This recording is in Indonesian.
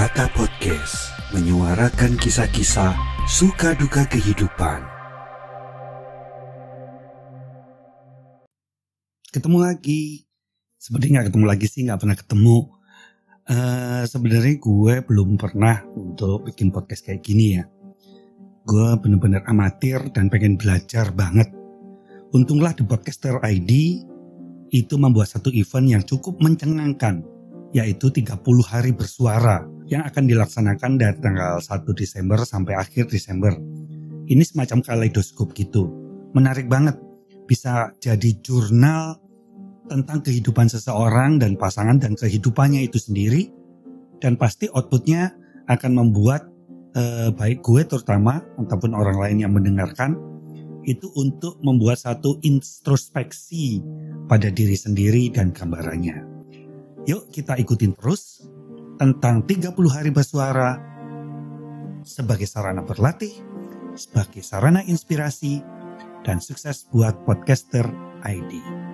Kata Podcast menyuarakan kisah-kisah suka duka kehidupan. Ketemu lagi. Sebenarnya nggak ketemu lagi sih, nggak pernah ketemu. Eh Sebenarnya gue belum pernah untuk bikin podcast kayak gini ya. Gue bener-bener amatir dan pengen belajar banget. Untunglah di Podcaster ID itu membuat satu event yang cukup mencengangkan, yaitu 30 hari bersuara yang akan dilaksanakan dari tanggal 1 Desember sampai akhir Desember. Ini semacam kaleidoskop gitu. Menarik banget. Bisa jadi jurnal tentang kehidupan seseorang dan pasangan dan kehidupannya itu sendiri. Dan pasti outputnya akan membuat eh, baik gue terutama ataupun orang lain yang mendengarkan itu untuk membuat satu introspeksi pada diri sendiri dan gambarannya. Yuk kita ikutin terus tentang 30 hari bersuara sebagai sarana berlatih, sebagai sarana inspirasi, dan sukses buat podcaster ID.